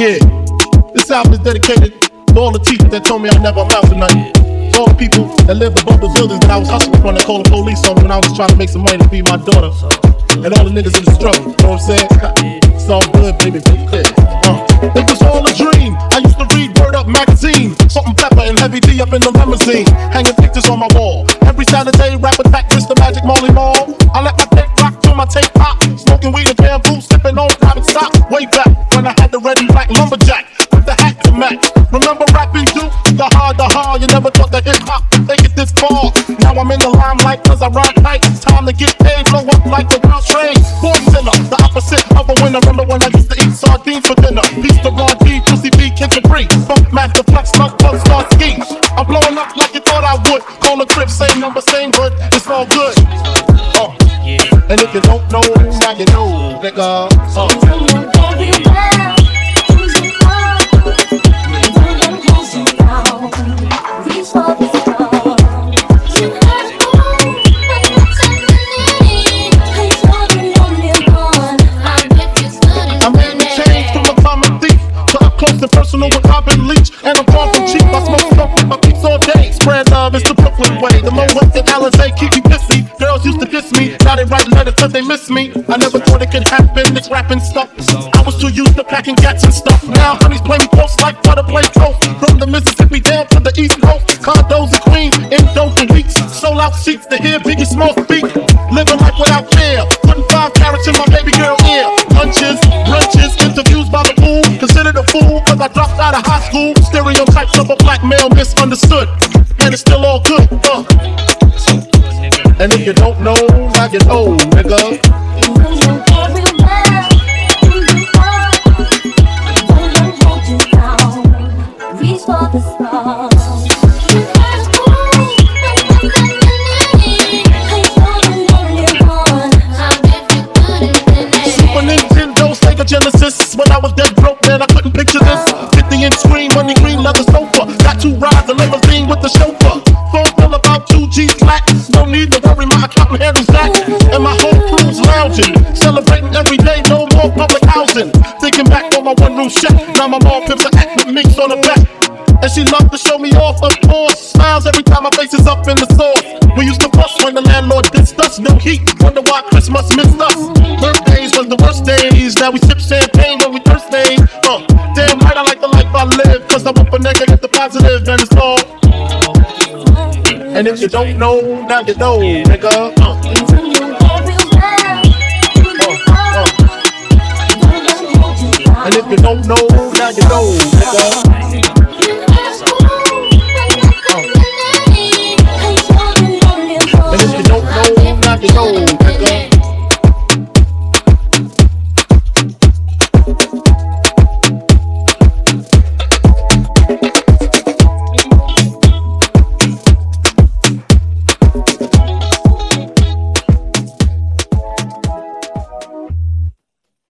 Yeah, this album is dedicated to all the teachers that told me I never amount to nothing. To all the people that lived above the buildings that I was hustling from that called the police on when I was trying to make some money to feed my daughter. And all the niggas in the struggle, you know what I'm saying? It's all good, baby. Uh, it was all a dream. I used to read Word Up magazine, Salt-N-Pepa and heavy D up in the limousine, hanging pictures on my wall. Every Saturday, rap attack, Mr. Magic Marley Marl. I let my tape rock till my tape pop, smoking weed and bamboo, sipping on private stock. Way back when I had the red Remember rapping Duke? The hard, the hard. You never thought that hip hop would take it this far. Now I'm in the limelight cause I rhyme tight. Time to get paid, blow up like the World Trade. Boy sinner, the opposite of a winner. Remember when I used to eat sardines for dinner? Piece to Ron G, Brucey B, Kid Capri. Funk Master Flex, Smoke, Bug, Star Ski. I'm blowing up like you thought I would. On the crib, same number, same hood. It's all good. Uh. And if you don't know, now you know, nigga. Uh. Close and personal with Robin Leach. And I'm far from cheap. I smoke smoke with my peeps all day. Spread love, it's the Brooklyn way. The Moët and Alizé keep me pissy. Girls used to diss me. Now they write letters cause they miss me. I never thought it could happen, this rapping stuff. I was too used to packing gats and stuff. Now honeys play me close like butter play close. From the Mississippi down to the East Coast. Condos and Queens, in dope for weeks. Sold out seats to hear Biggie Smalls speak. Living life without fear. Putting five carats in my baby girl ear. Lunches, I dropped out of high school. Stereotypes of a black male misunderstood. And it's still all good. Uh. And if you don't know, now you know, nigga. Genesis. When I was dead two rides, a limousine with the chauffeur. Phone bill about 2 G flat. No need to worry, my accountant handles that. And my whole crew's lounging. Celebrating every day, no more public housing. Thinking back on my one room shack. Now my mom pimps are acting minks on the back. And she loved to show me off, of course. Smiles every time my face is up in the Source. We used to fuss when the landlord dissed us. No heat, wonder why Christmas missed us. Birthdays was the worst days. Now we sip champagne when we thirsty. Uh, damn right, I like the life I live. Cause I'm up to positive and it's called. And if you don't know, now you know, nigga. Uh. uh. And if you don't know, now you know, nigga.